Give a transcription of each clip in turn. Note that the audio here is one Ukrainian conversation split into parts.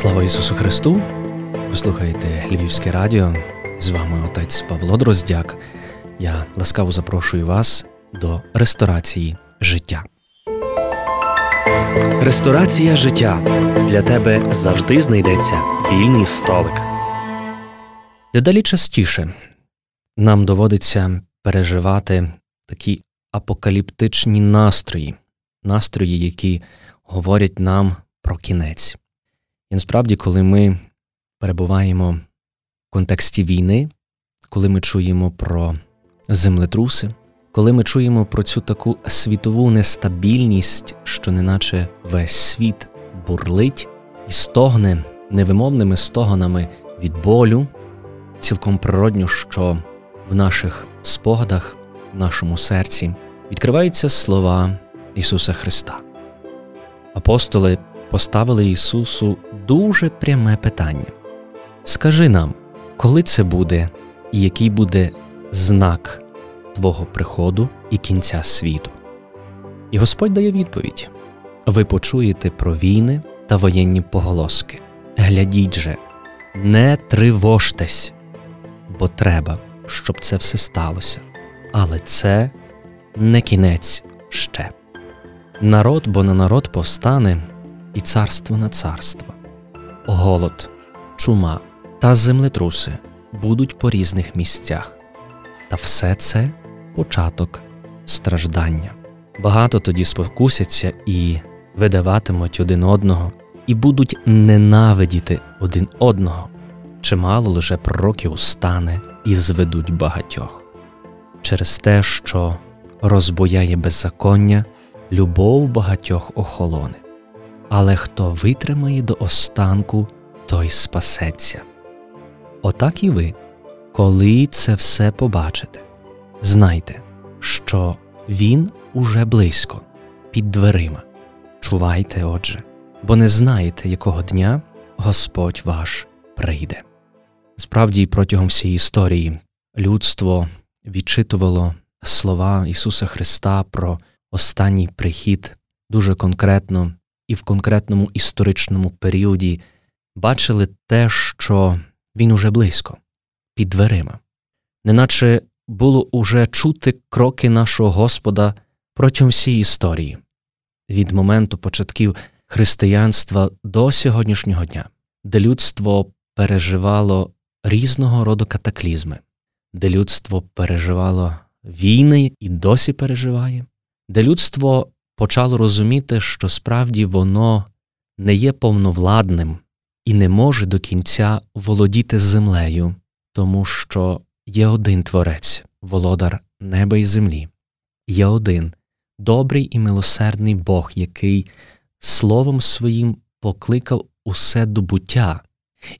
Слава Ісусу Христу! Ви слухаєте Львівське радіо. З вами отець Павло Дроздяк. Я ласкаво запрошую вас до ресторації життя. Ресторація життя для тебе завжди знайдеться вільний столик. Дедалі частіше нам доводиться переживати такі апокаліптичні настрої, настрої, які говорять нам про кінець. І насправді, коли ми перебуваємо в контексті війни, коли ми чуємо про землетруси, коли ми чуємо про цю таку світову нестабільність, що неначе весь світ бурлить і стогне невимовними стогонами від болю, цілком природньо, що в наших спогадах, в нашому серці відкриваються слова Ісуса Христа. Апостоли поставили Ісусу дуже пряме питання: Скажи нам, коли це буде, і який буде знак Твого приходу і кінця світу? І Господь дає відповідь: ви почуєте про війни та воєнні поголоски. Глядіть же, не тривожтесь, бо треба, щоб це все сталося. Але це не кінець ще. Народ, бо на народ повстане, і царство на царство. Голод, чума та землетруси будуть по різних місцях. Та все це початок страждання. Багато тоді спокусяться і видаватимуть один одного, і будуть ненавидіти один одного. Чимало лише пророків устане і зведуть багатьох. Через те, що розбояє беззаконня, любов багатьох охолоне але хто витримає до останку, той спасеться. Отак і ви, коли це все побачите, знайте, що він уже близько, під дверима. Чувайте, отже, бо не знаєте, якого дня Господь ваш прийде. Справді, протягом всієї історії людство відчитувало слова Ісуса Христа про останній прихід дуже конкретно і в конкретному історичному періоді бачили те, що він уже близько, під дверима, неначе було уже чути кроки нашого Господа протягом всієї історії, від моменту початків християнства до сьогоднішнього дня, де людство переживало різного роду катаклізми, де людство переживало війни і досі переживає, де людство почало розуміти, що справді воно не є повновладним і не може до кінця володіти землею, тому що є один творець, володар неба і землі, є один добрий і милосердний Бог, який словом своїм покликав усе до буття,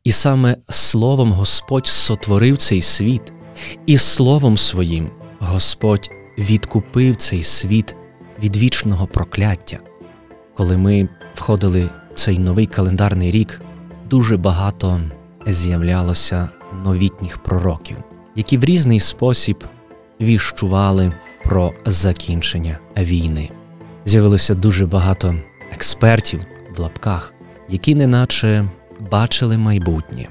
і саме словом Господь сотворив цей світ, і словом своїм Господь відкупив цей світ від вічного прокляття. Коли ми входили в цей новий календарний рік, дуже багато з'являлося новітніх пророків, які в різний спосіб віщували про закінчення війни. З'явилося дуже багато експертів в лапках, які неначе бачили майбутнє.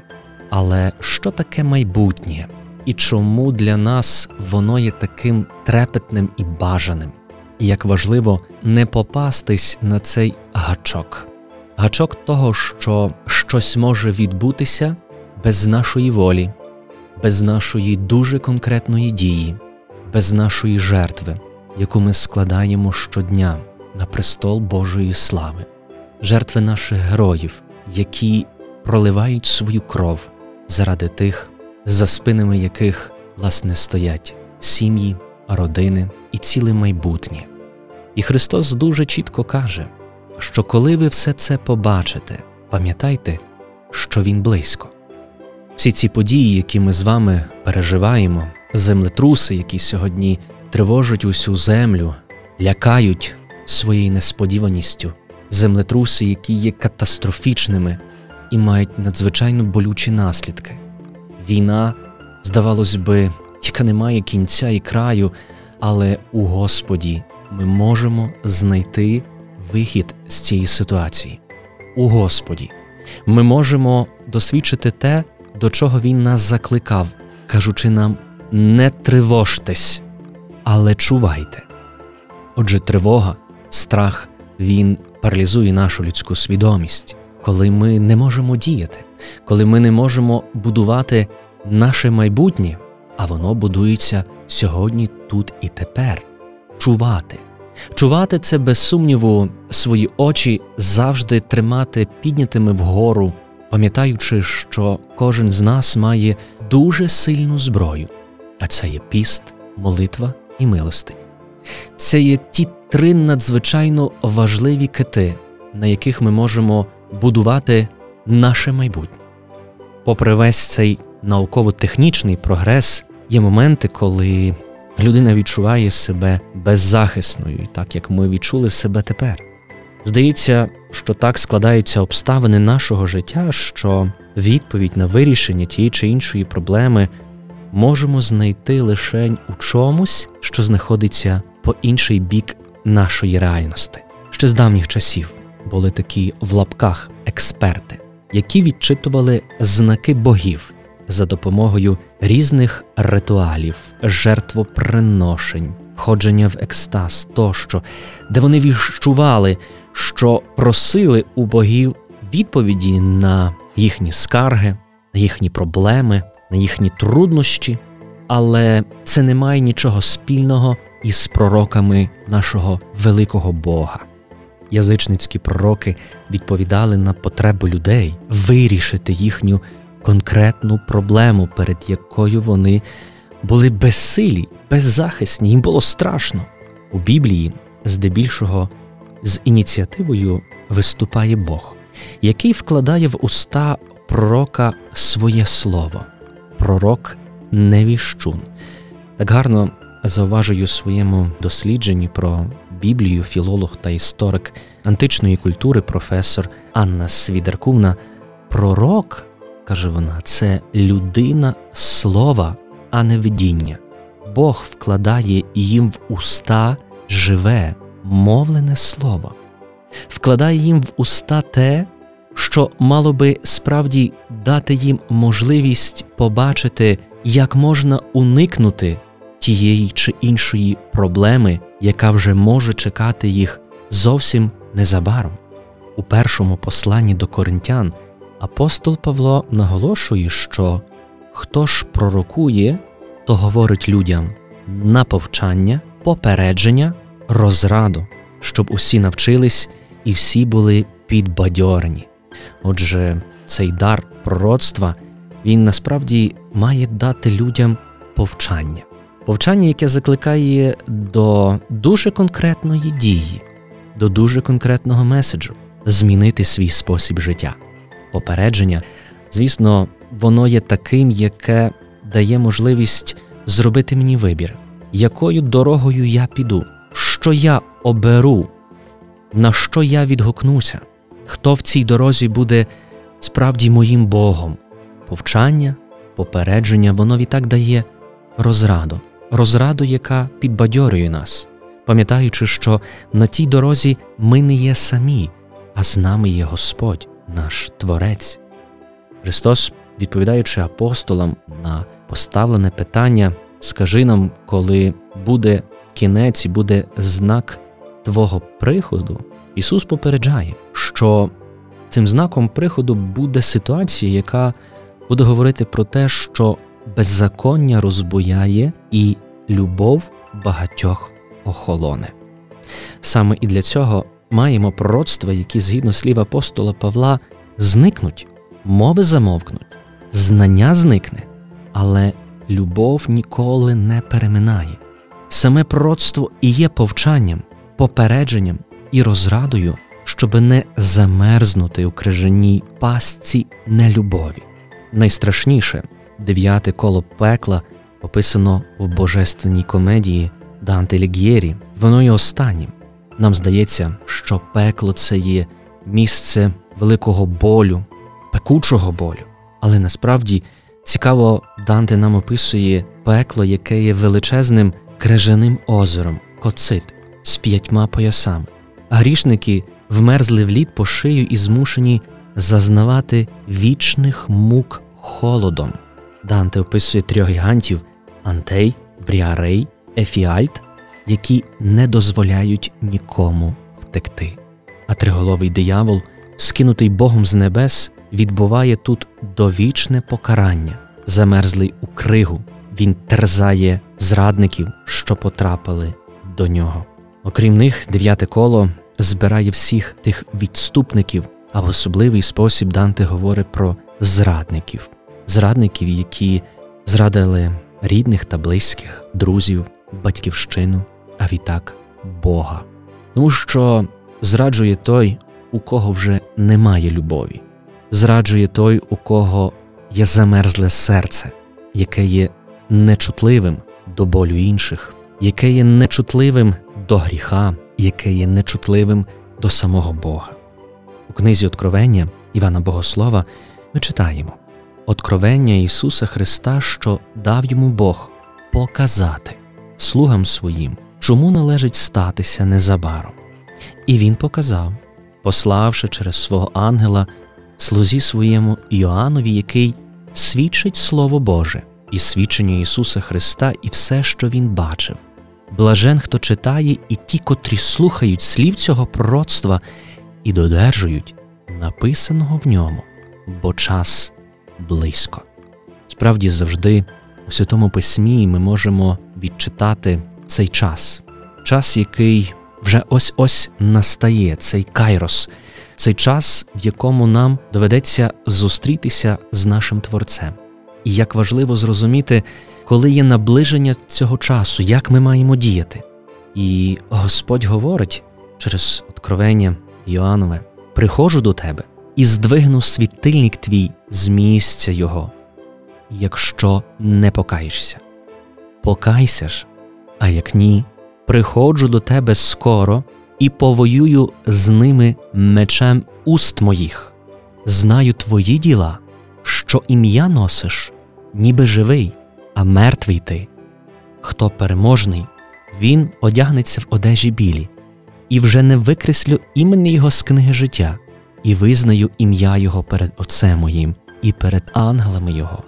Але що таке майбутнє і чому для нас воно є таким трепетним і бажаним? І як важливо не попастись на цей гачок, гачок того, що щось може відбутися без нашої волі, без нашої дуже конкретної дії, без нашої жертви, яку ми складаємо щодня на престол Божої слави, жертви наших героїв, які проливають свою кров заради тих, за спинами яких власне стоять сім'ї, родини і ціле майбутнє. І Христос дуже чітко каже, що коли ви все це побачите, пам'ятайте, що Він близько. Всі ці події, які ми з вами переживаємо, землетруси, які сьогодні тривожать усю землю, лякають своєю несподіваністю, землетруси, які є катастрофічними і мають надзвичайно болючі наслідки. Війна, здавалось би, яка не має кінця і краю, але у Господі ми можемо знайти вихід з цієї ситуації у Господі. Ми можемо досвідчити те, до чого він нас закликав, кажучи нам: не тривожтесь, але чувайте. Отже, тривога, страх, він паралізує нашу людську свідомість, коли ми не можемо діяти, коли ми не можемо будувати наше майбутнє, а воно будується сьогодні, тут і тепер. Чувати. Чувати це, без сумніву, свої очі завжди тримати піднятими вгору, пам'ятаючи, що кожен з нас має дуже сильну зброю, а це є піст, молитва і милостинь. Це є ті три надзвичайно важливі кити, на яких ми можемо будувати наше майбутнє. Попри весь цей науково-технічний прогрес, є моменти, коли людина відчуває себе беззахисною, так як ми відчули себе тепер. Здається, що так складаються обставини нашого життя, що відповідь на вирішення тієї чи іншої проблеми можемо знайти лише у чомусь, що знаходиться по інший бік нашої реальності. Ще з давніх часів були такі в лапках експерти, які відчитували знаки богів за допомогою різних ритуалів, жертвоприношень, входження в екстаз тощо, де вони відчували, що просили у богів відповіді на їхні скарги, на їхні проблеми, на їхні труднощі, але це не має нічого спільного із пророками нашого великого Бога. Язичницькі пророки відповідали на потребу людей вирішити їхню конкретну проблему, перед якою вони були безсилі, беззахисні, їм було страшно. У Біблії, здебільшого, з ініціативою виступає Бог, який вкладає в уста пророка своє слово. Пророк не віщун. Так гарно зауважую своєму дослідженні про Біблію, філолог та історик античної культури, професор Анна Свідеркуна. Пророк, каже вона, це людина слова, а не видіння. Бог вкладає їм в уста живе, мовлене слово, вкладає їм в уста те, що мало би справді дати їм можливість побачити, як можна уникнути тієї чи іншої проблеми, яка вже може чекати їх зовсім незабаром. У першому посланні до коринтян апостол Павло наголошує, що хто ж пророкує, то говорить людям на повчання, попередження, розраду, щоб усі навчились і всі були підбадьорені. Отже, цей дар пророцтва він насправді має дати людям повчання повчання, яке закликає до дуже конкретної дії, до дуже конкретного меседжу змінити свій спосіб життя. Попередження, звісно, воно є таким, яке дає можливість зробити мені вибір, якою дорогою я піду, що я оберу, на що я відгукнуся, хто в цій дорозі буде справді моїм Богом. Повчання, попередження, воно відтак дає розраду. Розраду, яка підбадьорює нас, пам'ятаючи, що на тій дорозі ми не є самі, а з нами є Господь, наш Творець. Христос, відповідаючи апостолам на поставлене питання, скажи нам, коли буде кінець і буде знак Твого приходу, Ісус попереджає, що цим знаком приходу буде ситуація, яка буде говорити про те, що беззаконня розбуяє і любов багатьох охолоне. Саме і для цього маємо пророцтва, які, згідно слів апостола Павла, зникнуть, мови замовкнуть, знання зникне, але любов ніколи не переминає. Саме пророцтво і є повчанням, попередженням і розрадою, щоби не замерзнути у крижаній пастці нелюбові. Найстрашніше дев'яте коло пекла описано в божественній комедії Данте Ліг'єрі. Воно є останнім. Нам здається, що пекло це є місце великого болю, пекучого болю. Але насправді цікаво, Данте нам описує пекло, яке є величезним крижаним озером, коцит з п'ятьма поясами. Грішники вмерзли в лід по шию і змушені зазнавати вічних мук холодом. Данте описує трьох гігантів Антей, Бріарей, Ефіальт, які не дозволяють нікому втекти. А триголовий диявол, скинутий Богом з небес, відбуває тут довічне покарання, замерзлий у кригу. Він терзає зрадників, що потрапили до нього. Окрім них, дев'яте коло збирає всіх тих відступників, а в особливий спосіб Данте говорить про зрадників, зрадників, які зрадили рідних та близьких, друзів, батьківщину, а відтак Бога. Тому що зраджує той, у кого вже немає любові, зраджує той, у кого є замерзле серце, яке є нечутливим до болю інших, яке є нечутливим до гріха, яке є нечутливим до самого Бога. У книзі Откровення Івана Богослова ми читаємо Откровення Ісуса Христа, що дав йому Бог показати слугам своїм, чому належить статися незабаром. І Він показав, пославши через свого ангела слузі своєму Іоаннові, який свідчить Слово Боже і свідчення Ісуса Христа і все, що Він бачив. Блажен, хто читає, і ті, котрі слухають слів цього пророцтва і додержують написаного в ньому, бо час близько. Справді, завжди у Святому Письмі ми можемо відчитати цей час, час, який вже ось ось настає, цей кайрос, цей час, в якому нам доведеться зустрітися з нашим Творцем. І як важливо зрозуміти, коли є наближення цього часу, як ми маємо діяти. І Господь говорить через откровення Йоаннове: приходжу до тебе і здвигну світильник твій з місця Його, якщо не покаєшся. Покайся ж, а як ні, приходжу до тебе скоро і повоюю з ними мечем уст моїх. Знаю твої діла, що ім'я носиш, ніби живий, а мертвий ти. Хто переможний, він одягнеться в одежі білі, і вже не викреслю імені Його з книги життя, і визнаю ім'я Його перед Отцем моїм і перед ангелами Його.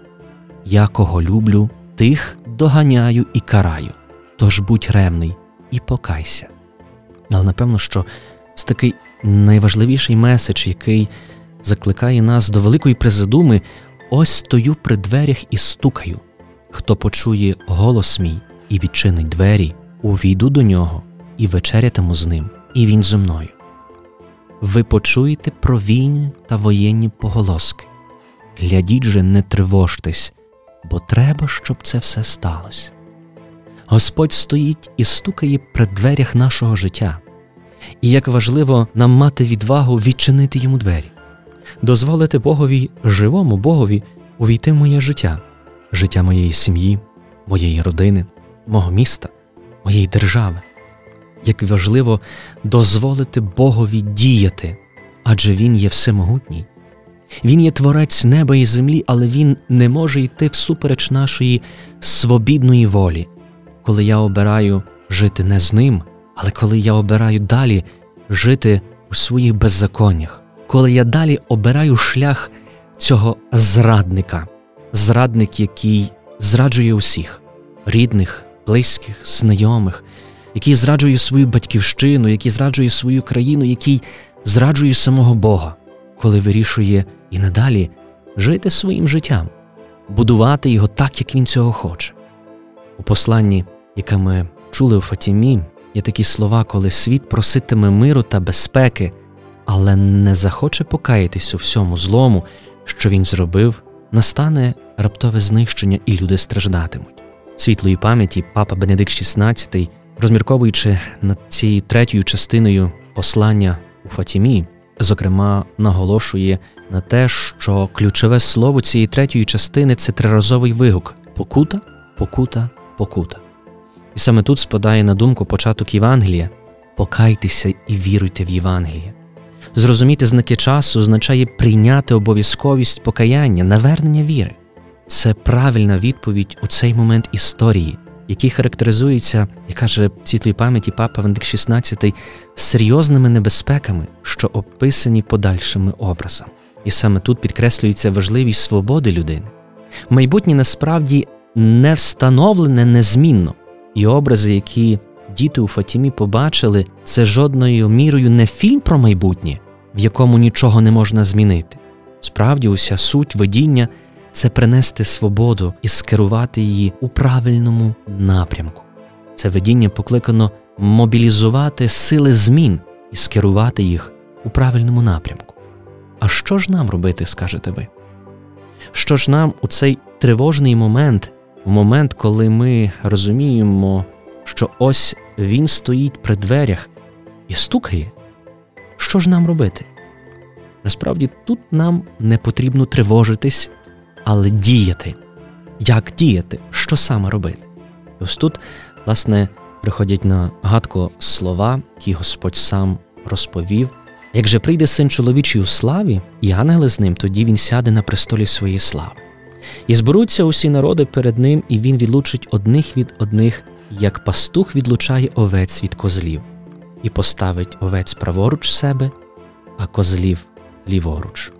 Я кого люблю, тих доганяю і караю. Тож будь ремний і покайся. Але напевно, що це такий найважливіший меседж, який закликає нас до великої призадуми, ось стою при дверях і стукаю. Хто почує голос мій і відчинить двері, увійду до нього і вечерятиму з ним, і він зо мною. Ви почуєте про війни та воєнні поголоски. Глядіть же, не тривожтесь, бо треба, щоб це все сталося. Господь стоїть і стукає при дверях нашого життя, і як важливо нам мати відвагу відчинити йому двері, дозволити Богові, живому Богові, увійти в моє життя, життя моєї сім'ї, моєї родини, мого міста, моєї держави. Як важливо дозволити Богові діяти, адже Він є всемогутній. Він є творець неба і землі, але Він не може йти всупереч нашої свобідної волі. Коли я обираю жити не з ним, але коли я обираю далі жити у своїх беззаконнях, коли я далі обираю шлях цього зрадника, зрадник, який зраджує усіх рідних, близьких, знайомих, який зраджує свою батьківщину, який зраджує свою країну, який зраджує самого Бога, коли вирішує і надалі жити своїм життям, будувати його так, як він цього хоче. У посланні, яке ми чули у Фатімі, є такі слова, коли світ проситиме миру та безпеки, але не захоче покаятись у всьому злому, що він зробив, настане раптове знищення, і люди страждатимуть. Світлої пам'яті папа Бенедикт XVI, розмірковуючи над цією третьою частиною послання у Фатімі, зокрема наголошує на те, що ключове слово цієї третьої частини це триразовий вигук покута, покута, покута. І саме тут спадає на думку початок Євангелія покайтеся і віруйте в Євангеліє. Зрозуміти знаки часу означає прийняти обов'язковість покаяння, навернення віри. Це правильна відповідь у цей момент історії, який характеризується, як каже світлої пам'яті Папа Вендик XVI, серйозними небезпеками, що описані подальшими образами. І саме тут підкреслюється важливість свободи людини. Майбутнє насправді не встановлене незмінно, і образи, які діти у Фатімі побачили, це жодною мірою не фільм про майбутнє, в якому нічого не можна змінити. Справді, уся суть видіння це принести свободу і скерувати її у правильному напрямку. Це видіння покликано мобілізувати сили змін і скерувати їх у правильному напрямку. А що ж нам робити, скажете ви? Що ж нам у цей тривожний момент, в момент, коли ми розуміємо, що ось він стоїть при дверях і стукає, що ж нам робити? Насправді тут нам не потрібно тривожитись, але діяти. Як діяти? Що саме робити? Ось тут, власне, приходять на гадку слова, які Господь сам розповів. Як же прийде син чоловічий у славі, і ангели з ним, тоді він сяде на престолі своєї слави. І зберуться усі народи перед ним, і він відлучить одних від одних, як пастух відлучає овець від козлів, і поставить овець праворуч себе, а козлів ліворуч.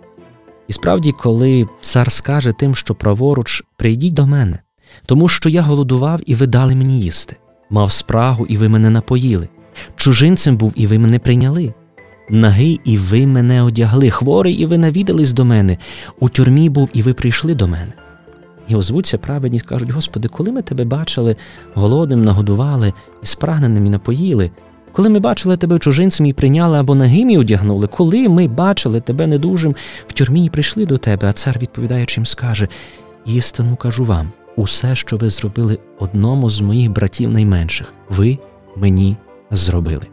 І справді, коли цар скаже тим, що праворуч, прийдіть до мене, тому що я голодував, і ви дали мені їсти, мав спрагу, і ви мене напоїли, чужинцем був, і ви мене прийняли. Нагий, і ви мене одягли, хворий, і ви навідались до мене, у тюрмі був, і ви прийшли до мене. І озвуться праведні кажуть: Господи, коли ми тебе бачили, голодним нагодували, і спрагненим і напоїли, коли ми бачили тебе чужинцем і прийняли або нагим і одягнули, коли ми бачили тебе недужим в тюрмі і прийшли до тебе, а цар відповідаючи їм скаже: істину кажу вам, усе, що ви зробили одному з моїх братів найменших, ви мені зробили.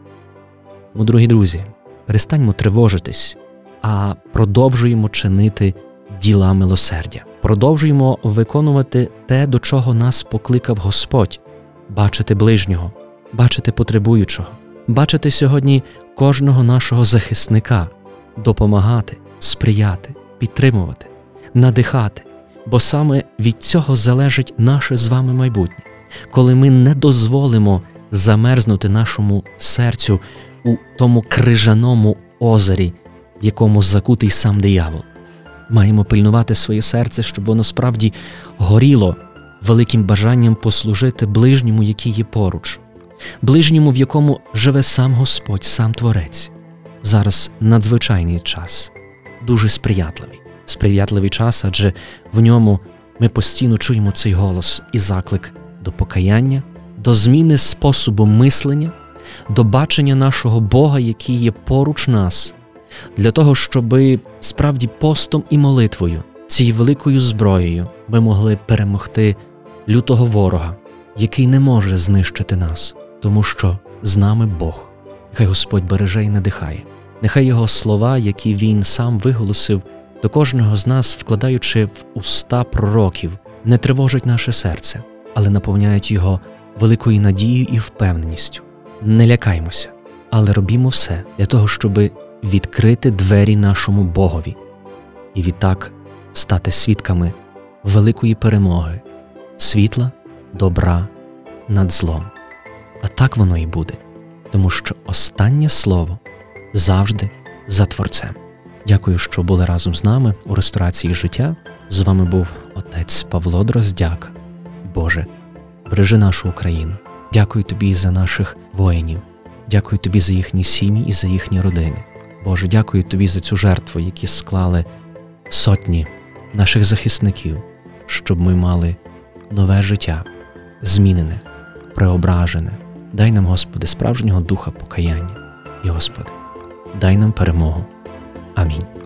Ну, дорогі друзі, перестаньмо тривожитись, а продовжуємо чинити діла милосердя, продовжуємо виконувати те, до чого нас покликав Господь, бачити ближнього, бачити потребуючого, бачити сьогодні кожного нашого захисника, допомагати, сприяти, підтримувати, надихати, бо саме від цього залежить наше з вами майбутнє, коли ми не дозволимо замерзнути нашому серцю у тому крижаному озері, в якому закутий сам диявол. Маємо пильнувати своє серце, щоб воно справді горіло великим бажанням послужити ближньому, який є поруч, ближньому, в якому живе сам Господь, сам Творець. Зараз надзвичайний час, дуже сприятливий, сприятливий час, адже в ньому ми постійно чуємо цей голос і заклик до покаяння, до зміни способу мислення, до бачення нашого Бога, який є поруч нас, для того, щоб справді постом і молитвою, цією великою зброєю, ми могли перемогти лютого ворога, який не може знищити нас, тому що з нами Бог. Нехай Господь береже і надихає, нехай Його слова, які Він сам виголосив до кожного з нас, вкладаючи в уста пророків, не тривожать наше серце, але наповняють його великою надією і впевненістю. Не лякаймося, але робімо все для того, щоб відкрити двері нашому Богові і відтак стати свідками великої перемоги, світла, добра над злом. А так воно і буде, тому що останнє слово завжди за Творцем. Дякую, що були разом з нами у ресторації життя. З вами був отець Павло Дроздяк. Боже, бережи нашу Україну. Дякую тобі за наших воїнів. Дякую тобі за їхні сім'ї і за їхні родини. Боже, дякую тобі за цю жертву, які склали сотні наших захисників, щоб ми мали нове життя, змінене, преображене. Дай нам, Господи, справжнього духа покаяння. І, Господи, дай нам перемогу. Амінь.